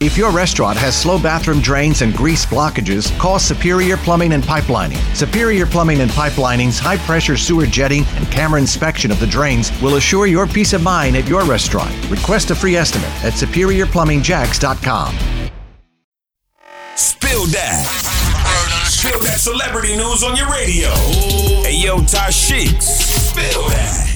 If your restaurant has slow bathroom drains and grease blockages, call Superior Plumbing and Pipelining. Superior Plumbing and Pipelining's high pressure sewer jetting and camera inspection of the drains will assure your peace of mind at your restaurant. Request a free estimate at superiorplumbingjacks.com. Spill Dat. Spill Dat celebrity news on your radio. Hey, yo, Tashiks. Spill Dat.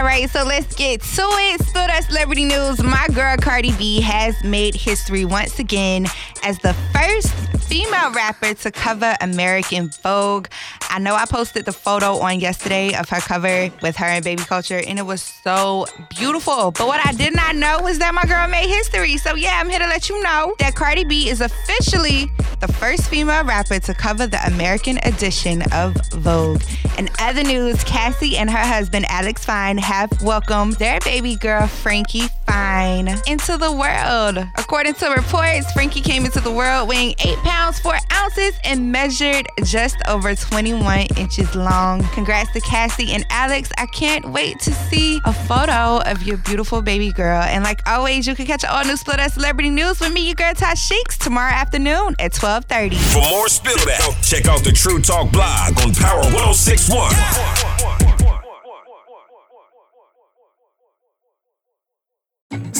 All right, so let's get to it. Spill Dat celebrity news. My girl Cardi B has made history once again as the first female rapper to cover American Vogue. I know I posted the photo on yesterday of her cover with her and Baby Kulture, and it was so beautiful. But what I did not know was that my girl made history. So yeah, I'm here to let you know that Cardi B is officially the first female rapper to cover the American edition of Vogue. In other news, Cassie and her husband Alex Fine have welcomed their baby girl Frankie Fine into the world. According to reports, Frankie came into the world weighing 8 pounds 4 ounces and measured just over 21 inches long. Congrats to Cassie and Alex. I can't wait to see a photo of your beautiful baby girl. And like always, you can catch all new Spill Dat Celebrity News with me, your girl Tosh Sheeks, tomorrow afternoon at 12:30. For more Spill Dat, check out the True Talk blog on Power 1061.